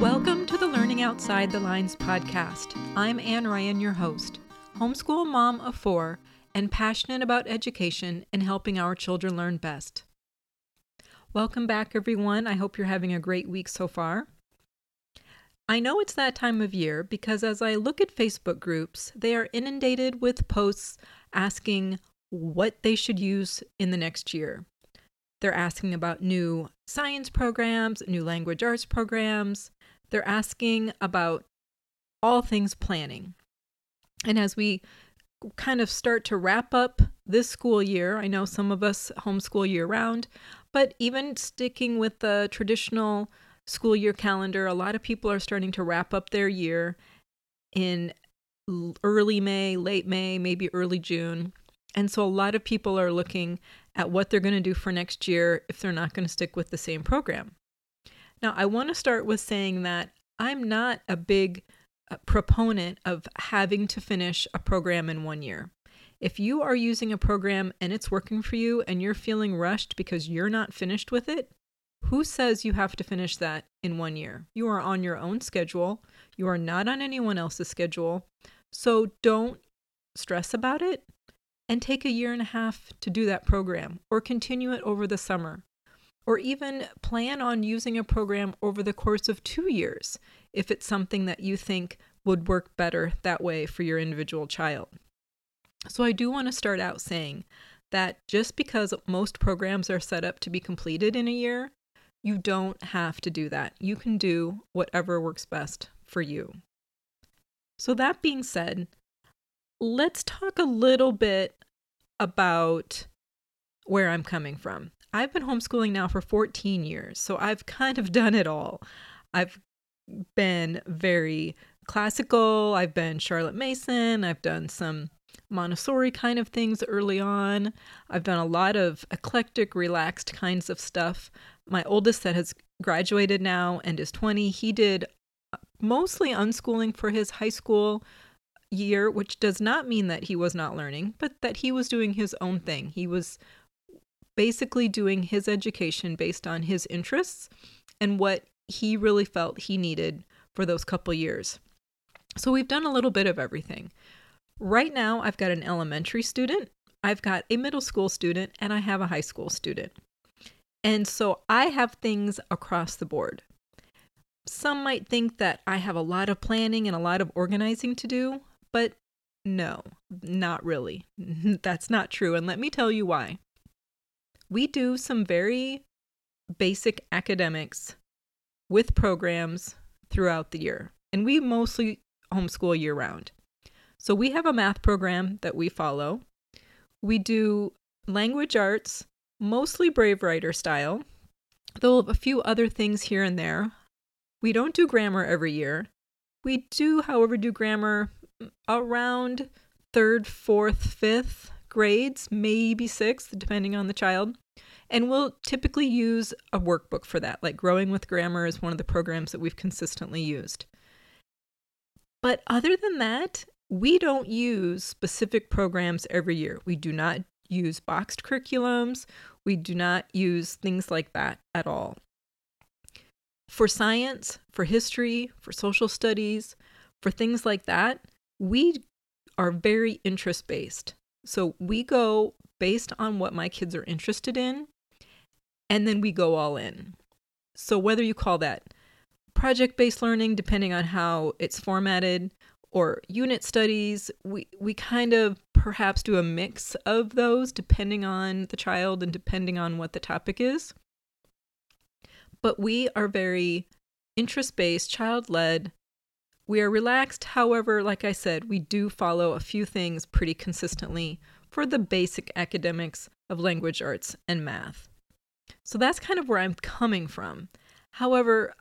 Welcome to the Learning Outside the Lines podcast. I'm Ann Ryan, your host, homeschool mom of four, and passionate about education and helping our children learn best. Welcome back, everyone. I hope you're having a great week so far. I know it's that time of year because as I look at Facebook groups, they are inundated with posts asking what they should use in the next year. They're asking about new science programs, new language arts programs. They're asking about all things planning. And as we kind of start to wrap up this school year, I know some of us homeschool year round, but even sticking with the traditional school year calendar, a lot of people are starting to wrap up their year in early May, late May, maybe early June. And so a lot of people are looking at what they're going to do for next year if they're not going to stick with the same program. Now, I want to start with saying that I'm not a big uh, proponent of having to finish a program in one year. If you are using a program and it's working for you and you're feeling rushed because you're not finished with it, who says you have to finish that in one year? You are on your own schedule. You are not on anyone else's schedule. So don't stress about it and take a year and a half to do that program or continue it over the summer. Or even plan on using a program over the course of two years if it's something that you think would work better that way for your individual child. So, I do want to start out saying that just because most programs are set up to be completed in a year, you don't have to do that. You can do whatever works best for you. So, that being said, let's talk a little bit about where I'm coming from. I've been homeschooling now for 14 years, so I've kind of done it all. I've been very classical, I've been Charlotte Mason, I've done some Montessori kind of things early on. I've done a lot of eclectic, relaxed kinds of stuff. My oldest that has graduated now and is 20, he did uh, mostly unschooling for his high school year, which does not mean that he was not learning, but that he was doing his own thing. He was basically doing his education based on his interests and what he really felt he needed for those couple years. So we've done a little bit of everything. Right now, I've got an elementary student, I've got a middle school student, and I have a high school student. And so I have things across the board. Some might think that I have a lot of planning and a lot of organizing to do, but no, not really. That's not true. And let me tell you why. We do some very basic academics with programs throughout the year, and we mostly homeschool year round. So we have a math program that we follow. We do language arts, mostly Brave Writer style, though a few other things here and there. We don't do grammar every year. We do, however, do grammar around third, fourth, fifth grades, maybe sixth, depending on the child. And we'll typically use a workbook for that. Like Growing with Grammar is one of the programs that we've consistently used. But other than that, we don't use specific programs every year. We do not use boxed curriculums. We do not use things like that at all. For science, for history, for social studies, for things like that, we are very interest based. So we go based on what my kids are interested in, and then we go all in. So whether you call that project based learning, depending on how it's formatted, or unit studies, we, we kind of perhaps do a mix of those depending on the child and depending on what the topic is. But we are very interest based, child led, we are relaxed, however, like I said, we do follow a few things pretty consistently for the basic academics of language arts and math. So that's kind of where I'm coming from. However,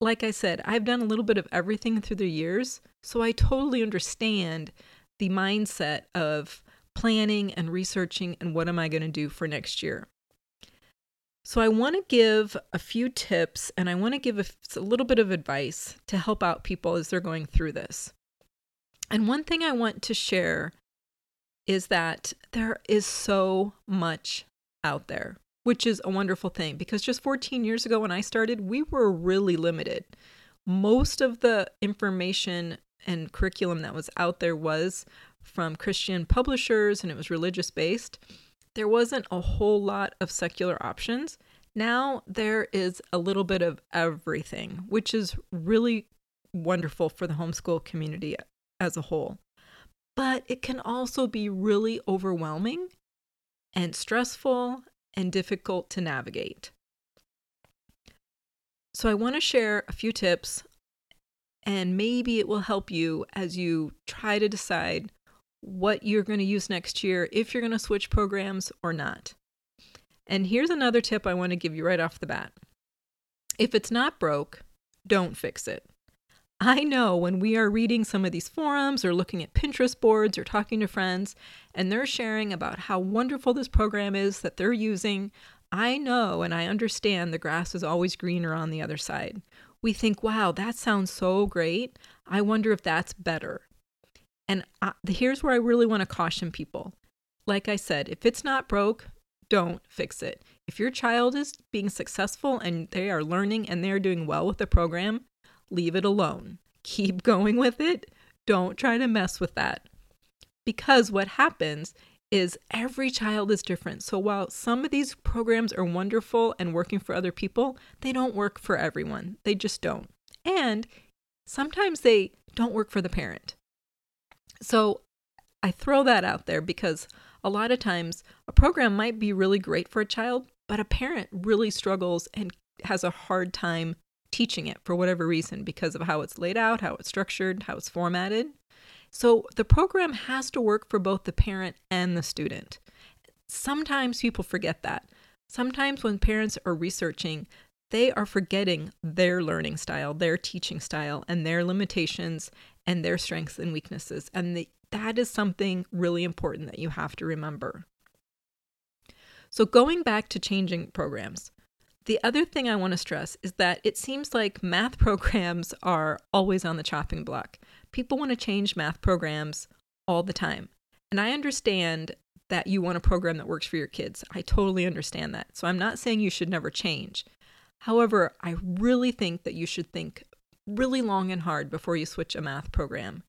like I said, I've done a little bit of everything through the years, so I totally understand the mindset of planning and researching and what am I going to do for next year. So, I want to give a few tips and I want to give a, a, little bit of advice to help out people as they're going through this. And one thing I want to share is that there is so much out there, which is a wonderful thing because just 14 years ago when I started, we were really limited. most of the information and curriculum that was out there was from Christian publishers and it was religious based. There wasn't a whole lot of secular options. Now there is a little bit of everything, which is really wonderful for the homeschool community as a whole. But it can also be really overwhelming and stressful and difficult to navigate. So, I want to share a few tips, and maybe it will help you as you try to decide what you're going to use next year, if you're going to switch programs or not. And here's another tip I want to give you right off the bat if it's not broke, don't fix it. I know when we are reading some of these forums or looking at Pinterest boards or talking to friends and they're sharing about how wonderful this program is that they're using, I know and I understand the grass is always greener on the other side. We think, wow, that sounds so great. I wonder if that's better. And I, here's where I really want to caution people. Like I said, if it's not broke, don't fix it. If your child is being successful and they are learning and they're doing well with the program, leave it alone. Keep going with it. Don't try to mess with that. Because what happens is every child is different. So while some of these programs are wonderful and working for other people, they don't work for everyone. They just don't. And sometimes they don't work for the parent. So I throw that out there because a lot of times a program might be really great for a child, but a parent really struggles and has a hard time teaching it for whatever reason because of how it's laid out, how it's structured, how it's formatted. So the program has to work for both the parent and the student. Sometimes people forget that. Sometimes when parents are researching, they are forgetting their learning style, their teaching style, and their limitations and their strengths and weaknesses. And the, that is something really important that you have to remember. So, going back to changing programs, the other thing I want to stress is that it seems like math programs are always on the chopping block. People want to change math programs all the time. And I understand that you want a program that works for your kids. I totally understand that. So I'm not saying you should never change. However, I really think that you should think really long and hard before you switch a math program.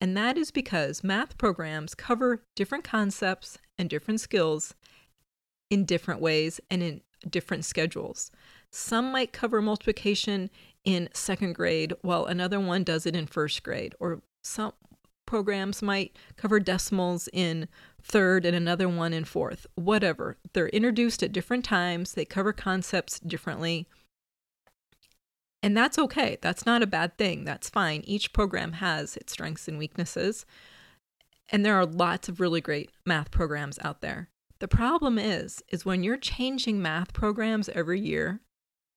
And that is because math programs cover different concepts and different skills in different ways and in different schedules. Some might cover multiplication in second grade, while another one does it in first grade, or some programs might cover decimals in third and another one in fourth. Whatever. They're introduced at different times, they cover concepts differently. And that's okay. That's not a bad thing. That's fine. Each program has its strengths and weaknesses. And there are lots of really great math programs out there. The problem is is when you're changing math programs every year,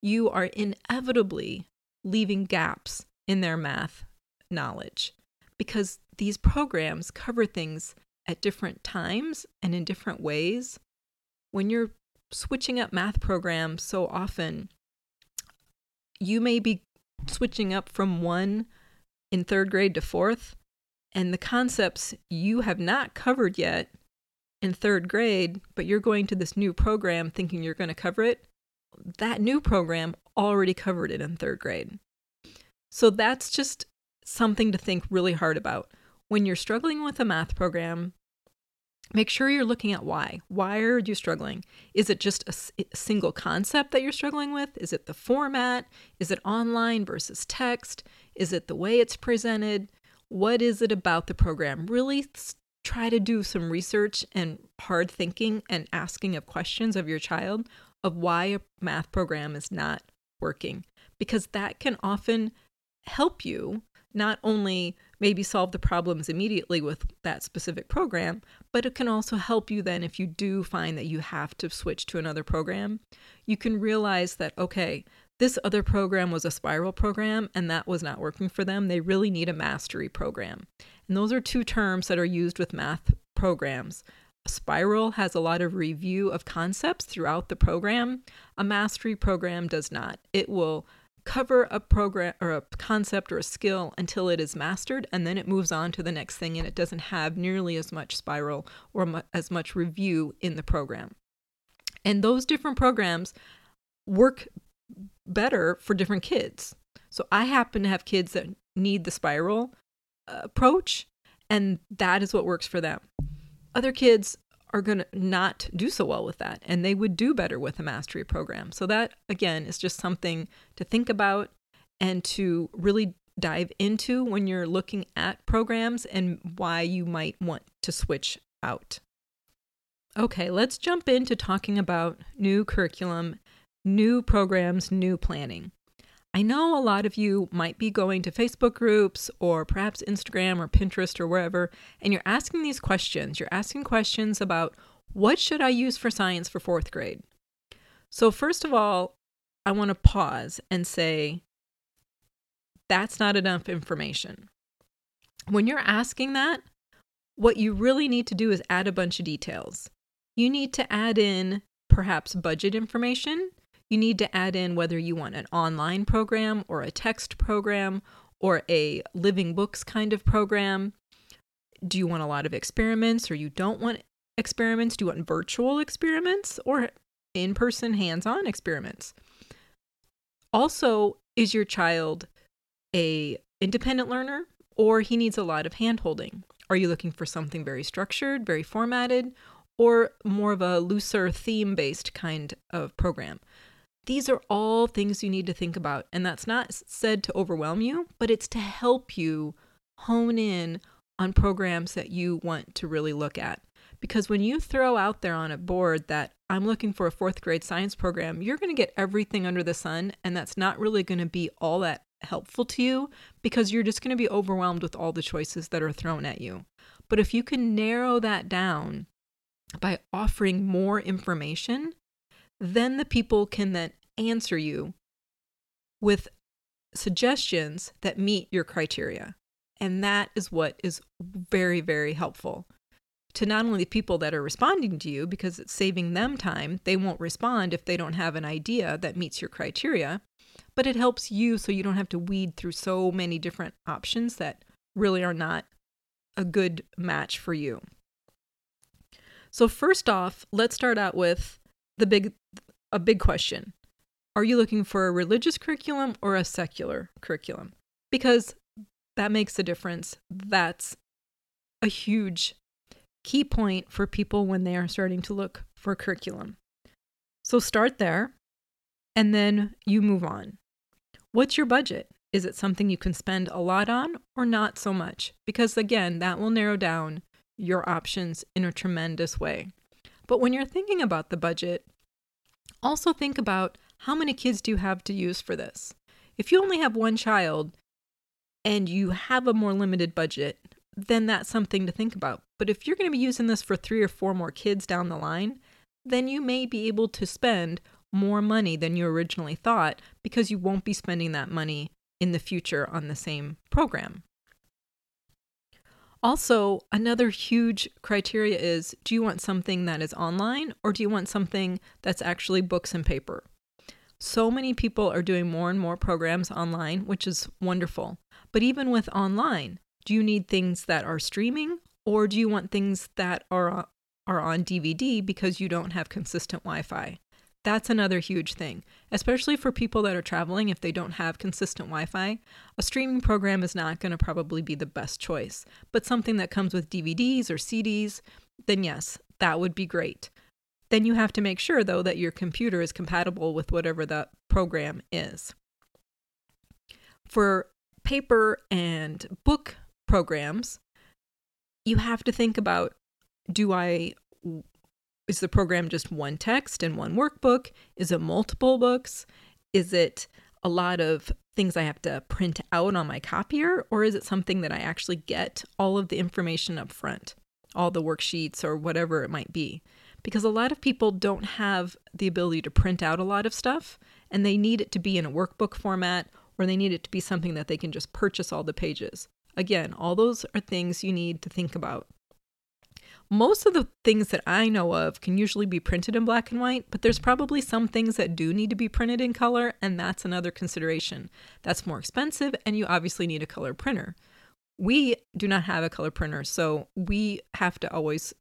you are inevitably leaving gaps in their math knowledge because these programs cover things at different times and in different ways. When you're switching up math programs so often, you may be switching up from one in third grade to fourth, and the concepts you have not covered yet in third grade, but you're going to this new program thinking you're going to cover it, that new program already covered it in third grade. So that's just something to think really hard about. When you're struggling with a math program, make sure you're looking at why. Why are you struggling? Is it just a, single concept that you're struggling with? Is it the format? Is it online versus text? Is it the way it's presented? What is it about the program? Really try to do some research and hard thinking and asking of questions of your child of why a math program is not working because that can often help you not only maybe solve the problems immediately with that specific program, but it can also help you then if you do find that you have to switch to another program. You can realize that, okay, this other program was a spiral program and that was not working for them. They really need a mastery program. And those are two terms that are used with math programs. A spiral has a lot of review of concepts throughout the program. A mastery program does not. It will cover a program or a concept or a skill until it is mastered and then it moves on to the next thing and it doesn't have nearly as much spiral or mu- as much review in the program. And those different programs work better for different kids. So I happen to have kids that need the spiral uh, approach, and that is what works for them. Other kids are going to not do so well with that, and they would do better with a mastery program. So, that again is just something to think about and to really dive into when you're looking at programs and why you might want to switch out. Okay, let's jump into talking about new curriculum, new programs, new planning. I know a lot of you might be going to Facebook groups or perhaps Instagram or Pinterest or wherever, and you're asking these questions. You're asking questions about what should I use for science for fourth grade? So, first of all, I want to pause and say that's not enough information. When you're asking that, what you really need to do is add a bunch of details. You need to add in perhaps budget information. You need to add in whether you want an online program or a text program or a living books kind of program. Do you want a lot of experiments or you don't want experiments? Do you want virtual experiments or in person hands on experiments? Also, is your child a independent learner or he needs a lot of handholding? Are you looking for something very structured, very formatted, or more of a looser theme based kind of program? These are all things you need to think about. And that's not said to overwhelm you, but it's to help you hone in on programs that you want to really look at. Because when you throw out there on a board that I'm looking for a fourth grade science program, you're going to get everything under the sun. And that's not really going to be all that helpful to you because you're just going to be overwhelmed with all the choices that are thrown at you. But if you can narrow that down by offering more information, then the people can then answer you with suggestions that meet your criteria. And that is what is very, very helpful to not only the people that are responding to you because it's saving them time. They won't respond if they don't have an idea that meets your criteria but it helps you so you don't have to weed through so many different options that really are not a good match for you. So first off, let's start out with the big a big question. Are you looking for a religious curriculum or a secular curriculum? Because that makes a difference. That's a huge key point for people when they are starting to look for curriculum. So start there and then you move on. What's your budget? Is it something you can spend a lot on or not so much? Because again, that will narrow down your options in a tremendous way. But when you're thinking about the budget, also think about how many kids do you have to use for this? If you only have one child and you have a more limited budget, then that's something to think about. But if you're going to be using this for three or four more kids down the line, then you may be able to spend more money than you originally thought because you won't be spending that money in the future on the same program. Also, another huge criteria is do you want something that is online or do you want something that's actually books and paper? So many people are doing more and more programs online, which is wonderful. But even with online, do you need things that are streaming or do you want things that are are on DVD because you don't have consistent Wi-Fi? That's another huge thing, especially for people that are traveling if they don't have consistent Wi Fi. A streaming program is not going to probably be the best choice, but something that comes with DVDs or CDs, then yes, that would be great. Then you have to make sure, though, that your computer is compatible with whatever the program is. For paper and book programs, you have to think about do I is the program just one text and one workbook? Is it multiple books? Is it a lot of things I have to print out on my copier? Or is it something that I actually get all of the information up front, all the worksheets or whatever it might be? Because a lot of people don't have the ability to print out a lot of stuff and they need it to be in a workbook format or they need it to be something that they can just purchase all the pages. Again, all those are things you need to think about. Most of the things that I know of can usually be printed in black and white, but there's probably some things that do need to be printed in color, and that's another consideration. That's more expensive, and you obviously need a color printer. We do not have a color printer, so we have to always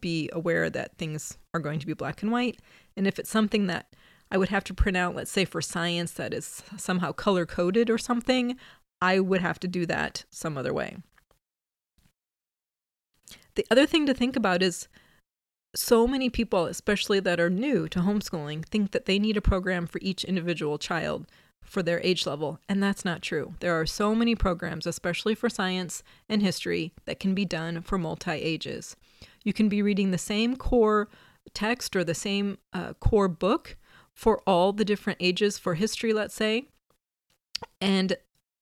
be aware that things are going to be black and white. And if it's something that I would have to print out, let's say for science that is somehow color coded or something, I would have to do that some other way. The other thing to think about is so many people, especially that are new to homeschooling, think that they need a program for each individual child for their age level, and that's not true. There are so many programs, especially for science and history, that can be done for multi ages. You can be reading the same core text or the same uh, core book for all the different ages for history, let's say, and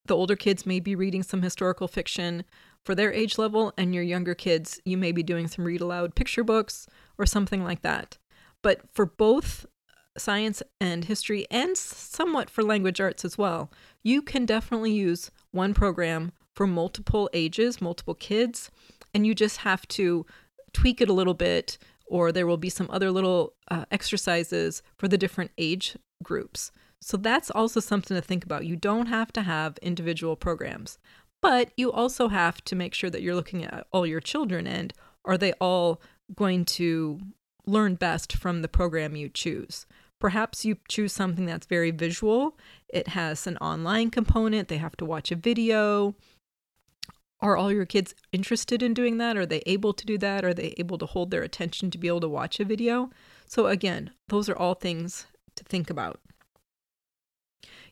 the older kids may be reading some historical fiction for their age level, and your younger kids, you may be doing some read aloud picture books or something like that. But for both science and history, and somewhat for language arts as well, you can definitely use one program for multiple ages, multiple kids, and you just have to tweak it a little bit, or there will be some other little uh, exercises for the different age groups. So that's also something to think about. You don't have to have individual programs, but you also have to make sure that you're looking at all your children and are they all going to learn best from the program you choose? Perhaps you choose something that's very visual. It has an online component. They have to watch a video. Are all your kids interested in doing that? Are they able to do that? Are they able to hold their attention to be able to watch a video? So, again, those are all things to think about.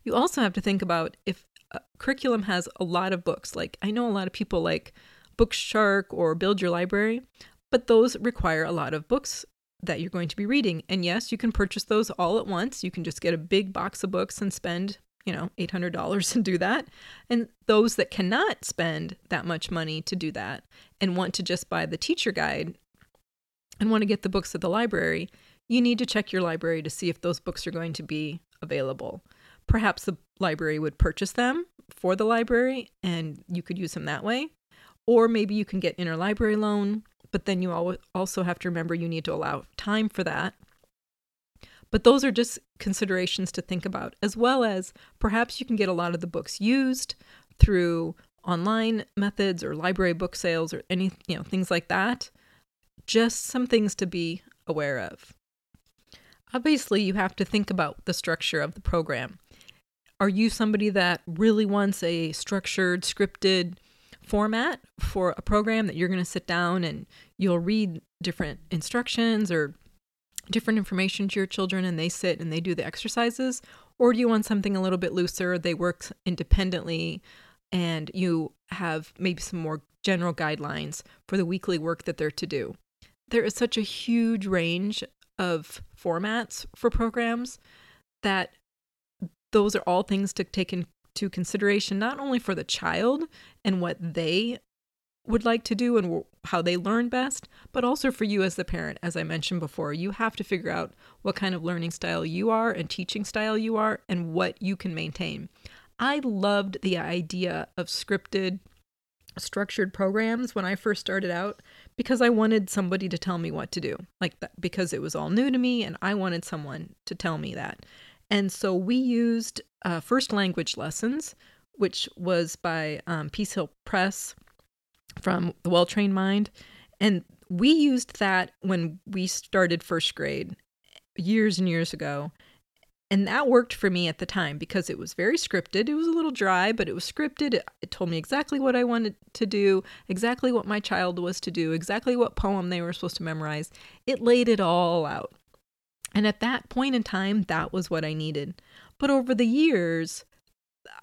You also have to think about if Uh, curriculum has a lot of books. Like, I know a lot of people like Bookshark or Build Your Library, but those require a lot of books that you're going to be reading. And yes, you can purchase those all at once. You can just get a big box of books and spend, you know, $800 and do that. And those that cannot spend that much money to do that and want to just buy the teacher guide and want to get the books at the library, you need to check your library to see if those books are going to be available. Perhaps the library would purchase them for the library and you could use them that way. Or maybe you can get interlibrary loan but then you also have to remember you need to allow time for that. But those are just considerations to think about, as well as perhaps you can get a lot of the books used through online methods or library book sales or any, you know, things like that. Just some things to be aware of. Obviously, you have to think about the structure of the program. Are you somebody that really wants a structured, scripted, format for a program that you're going to sit down and you'll read different instructions or different information to your children and they sit and they do the exercises? Or do you want something a little bit looser? They work independently and you have maybe some more general guidelines for the weekly work that they're to do. There is such a huge range of formats for programs that those are all things to take into consideration not only for the child and what they would like to do and how they learn best, but also for you as the parent. As I mentioned before, you have to figure out what kind of learning style you are and teaching style you are and what you can maintain. I loved the idea of scripted, structured programs when I first started out because I wanted somebody to tell me what to do, like that, because it was all new to me and I wanted someone to tell me that. And so we used uh, First Language Lessons, which was by um, Peace Hill Press from The Well Trained Mind. And we used that when we started first grade years and years ago. And that worked for me at the time because it was very scripted. It was a little dry, but it was scripted. It, it, told me exactly what I wanted to do, exactly what my child was to do, exactly what poem they were supposed to memorize. It laid it all out. And at that point in time, that was what I needed. But over the years,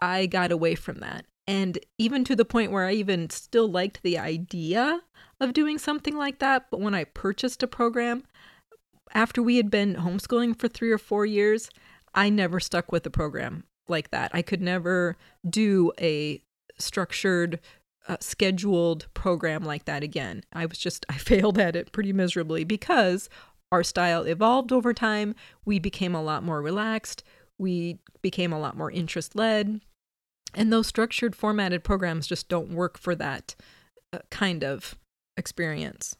I got away from that. And even to the point where I even still liked the idea of doing something like that. But when I purchased a program, after we had been homeschooling for three or four years, I never stuck with a program like that. I could never do a structured, uh, scheduled program like that again. I was just, I failed at it pretty miserably because our style evolved over time. We became a lot more relaxed. We became a lot more interest led. And those structured, formatted programs just don't work for that uh, kind of experience.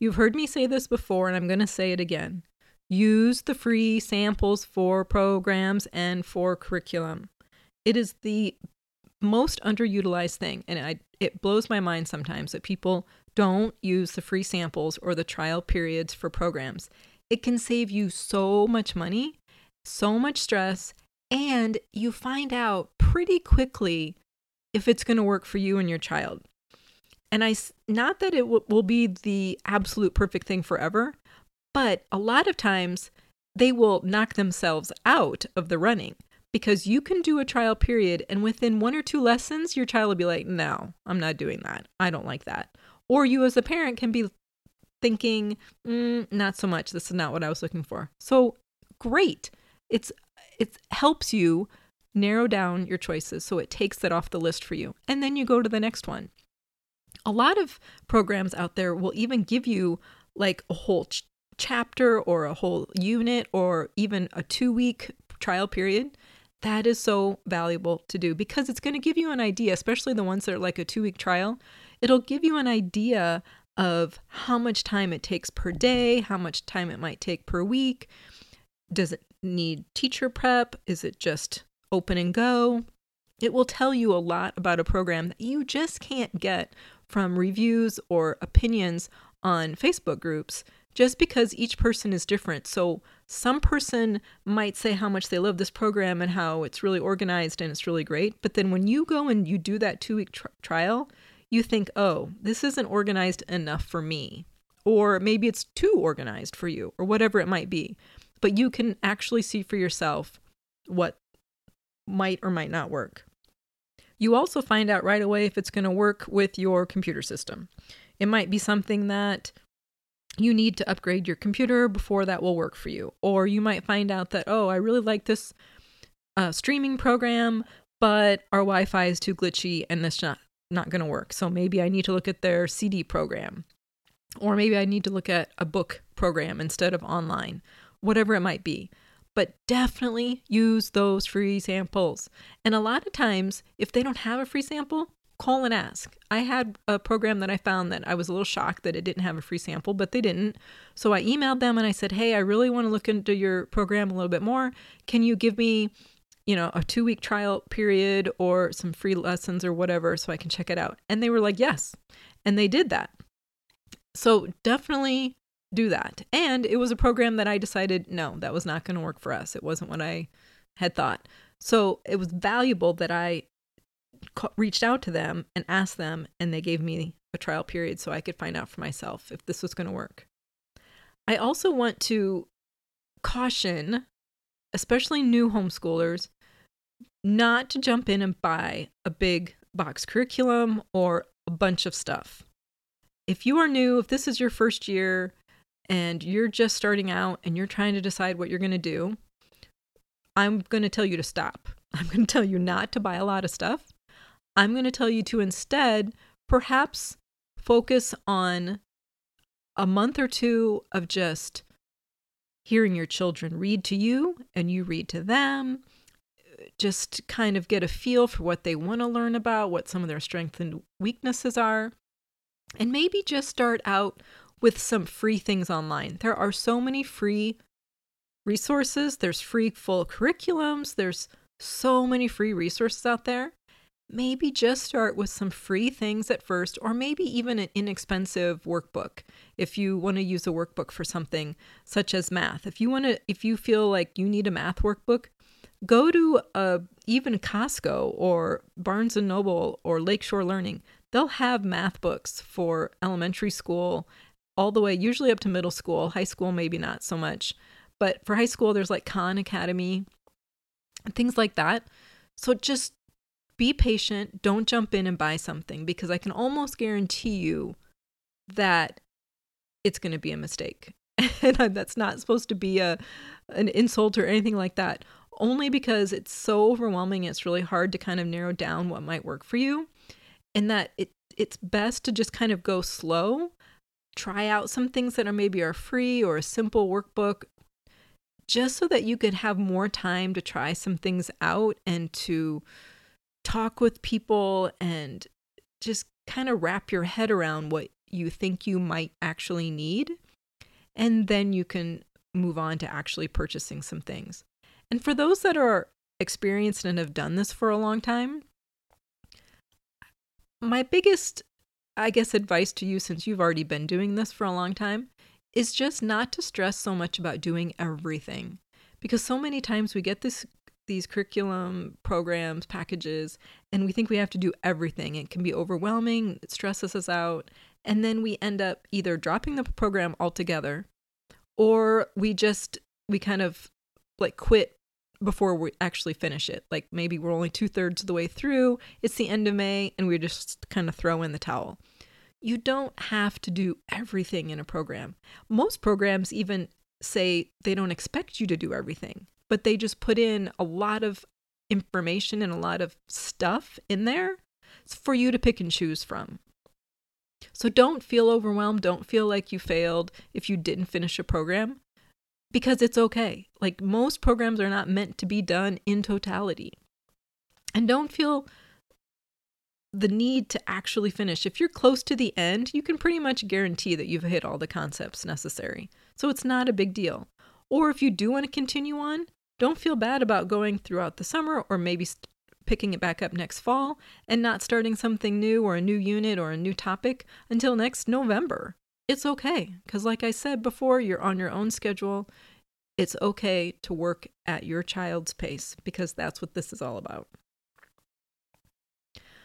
You've heard me say this before, and I'm going to say it again. Use the free samples for programs and for curriculum. It is the most underutilized thing, and I, it blows my mind sometimes that people don't use the free samples or the trial periods for programs. it can save you so much money, so much stress, and you find out pretty quickly if it's going to work for you and your child. And I not that it w- will be the absolute perfect thing forever, but a lot of times they will knock themselves out of the running because you can do a trial period and within one or two lessons your child will be like, "No, I'm not doing that. I don't like that." Or you as a parent can be thinking, mm, "Not so much. This is not what I was looking for." So, great. It's it helps you narrow down your choices so it takes that off the list for you. And then you go to the next one. A lot of programs out there will even give you like a whole ch- chapter or a whole unit or even a two week trial period. That is so valuable to do because it's going to give you an idea, especially the ones that are like a two week trial. It'll give you an idea of how much time it takes per day, how much time it might take per week. Does it need teacher prep? Is it just open and go? It will tell you a lot about a program that you just can't get from reviews or opinions on Facebook groups just because each person is different. So, some person might say how much they love this program and how it's really organized and it's really great. But then when you go and you do that two week tr- trial, you think, oh, this isn't organized enough for me. Or maybe it's too organized for you, or whatever it might be but you can actually see for yourself what might or might not work. You also find out right away if it's going to work with your computer system. It might be something that you need to upgrade your computer before that will work for you. Or you might find out that, oh, I really like this uh, streaming program, but our Wi Fi is too glitchy and it's not, not going to work. So maybe I need to look at their CD program. Or maybe I need to look at a book program instead of online whatever it might be. But definitely use those free samples. And a lot of times, if they don't have a free sample, call and ask. I had a program that I found that I was a little shocked that it didn't have a free sample, but they didn't. So I emailed them and I said, Hey, I really want to look into your program a little bit more. Can you give me, you know, a two week trial period or some free lessons or whatever so I can check it out? And they were like, Yes. And they did that. So definitely do that. And it was a program that I decided, no, that was not going to work for us. It wasn't what I had thought. So it was valuable that I reached out to them and asked them, and they gave me a trial period so I could find out for myself if this was going to work. I also want to caution, especially new homeschoolers, not to jump in and buy a big box curriculum or a bunch of stuff. If you are new, if this is your first year, and you're just starting out and you're trying to decide what you're going to do, I'm going to tell you to stop. I'm going to tell you not to buy a lot of stuff. I'm going to tell you to instead perhaps focus on a month or two of just hearing your children read to you and you read to them. Just kind of get a feel for what they want to learn about, what some of their strengths and weaknesses are. And maybe just start out with some free things online. There are so many free resources, there's free full curriculums, there's so many free resources out there. Maybe just start with some free things at first, or maybe even an inexpensive workbook if you want to use a workbook for something such as math. If you want to, if you feel like you need a math workbook, go to a, even Costco or Barnes and Noble or Lakeshore Learning. They'll have math books for elementary school all the way, usually up to middle school. High school, maybe not so much. But for high school, there's like Khan Academy things like that. So just be patient. Don't jump in and buy something because I can almost guarantee you that it's going to be a mistake. and that's not supposed to be a an insult or anything like that. Only because it's so overwhelming, it's really hard to kind of narrow down what might work for you. And that it it's best to just kind of go slow try out some things that are maybe are free or a simple workbook just so that you could have more time to try some things out and to talk with people and just kind of wrap your head around what you think you might actually need. And then you can move on to actually purchasing some things. And for those that are experienced and have done this for a long time, my biggest I guess, advice to you since you've already been doing this for a long time is just not to stress so much about doing everything. Because so many times we get this these curriculum programs, packages, and we think we have to do everything. It can be overwhelming, it stresses us out, and then we end up either dropping the program altogether or we just we kind of like quit before we actually finish it. Like maybe we're only two thirds of the way through, it's the end of May, and we just kind of throw in the towel. You don't have to do everything in a program. Most programs even say they don't expect you to do everything, but they just put in a lot of information and a lot of stuff in there for you to pick and choose from. So don't feel overwhelmed. Don't feel like you failed if you didn't finish a program because it's okay. Like most programs are not meant to be done in totality. And don't feel the need to actually finish. If you're close to the end, you can pretty much guarantee that you've hit all the concepts necessary. So it's not a big deal. Or if you do want to continue on, don't feel bad about going throughout the summer or maybe st- picking it back up next fall and not starting something new or a new unit or a new topic until next November. It's okay because, like I said before, you're on your own schedule. It's okay to work at your child's pace because that's what this is all about.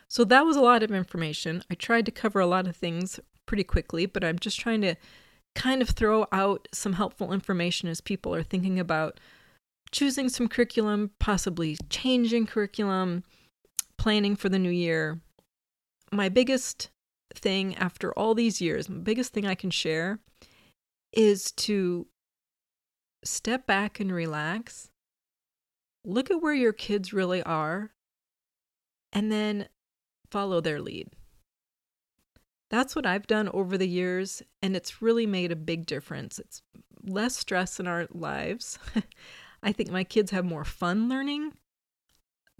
So that was a lot of information. I tried to cover a lot of things pretty quickly, but I'm just trying to kind of throw out some helpful information as people are thinking about choosing some curriculum, possibly changing curriculum, planning for the new year. My biggest thing after all these years, my biggest thing I can share is to step back and relax. Look at where your kids really are and then follow their lead. That's what I've done over the years, and it's really made a big difference. It's less stress in our lives. I think my kids have more fun learning.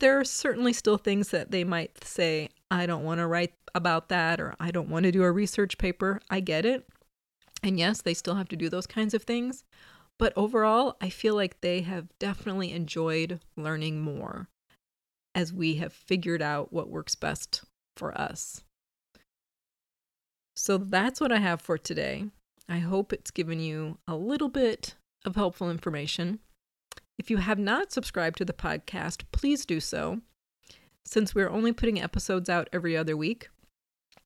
There are certainly still things that they might say, I don't want to write about that, or I don't want to do a research paper. I get it. And yes, they still have to do those kinds of things. But overall, I feel like they have definitely enjoyed learning more as we have figured out what works best for us. So that's what I have for today. I hope it's given you a little bit of helpful information. If you have not subscribed to the podcast, please do so. Since we're only putting episodes out every other week,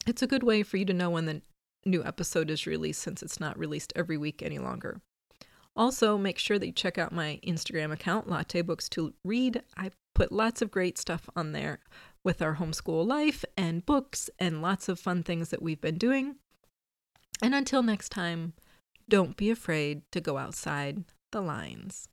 it's a good way for you to know when the new episode is released since it's not released every week any longer. Also, make sure that you check out my Instagram account, Latte Books to Read. I put lots of great stuff on there with our homeschool life and books and lots of fun things that we've been doing. And until next time, don't be afraid to go outside the lines.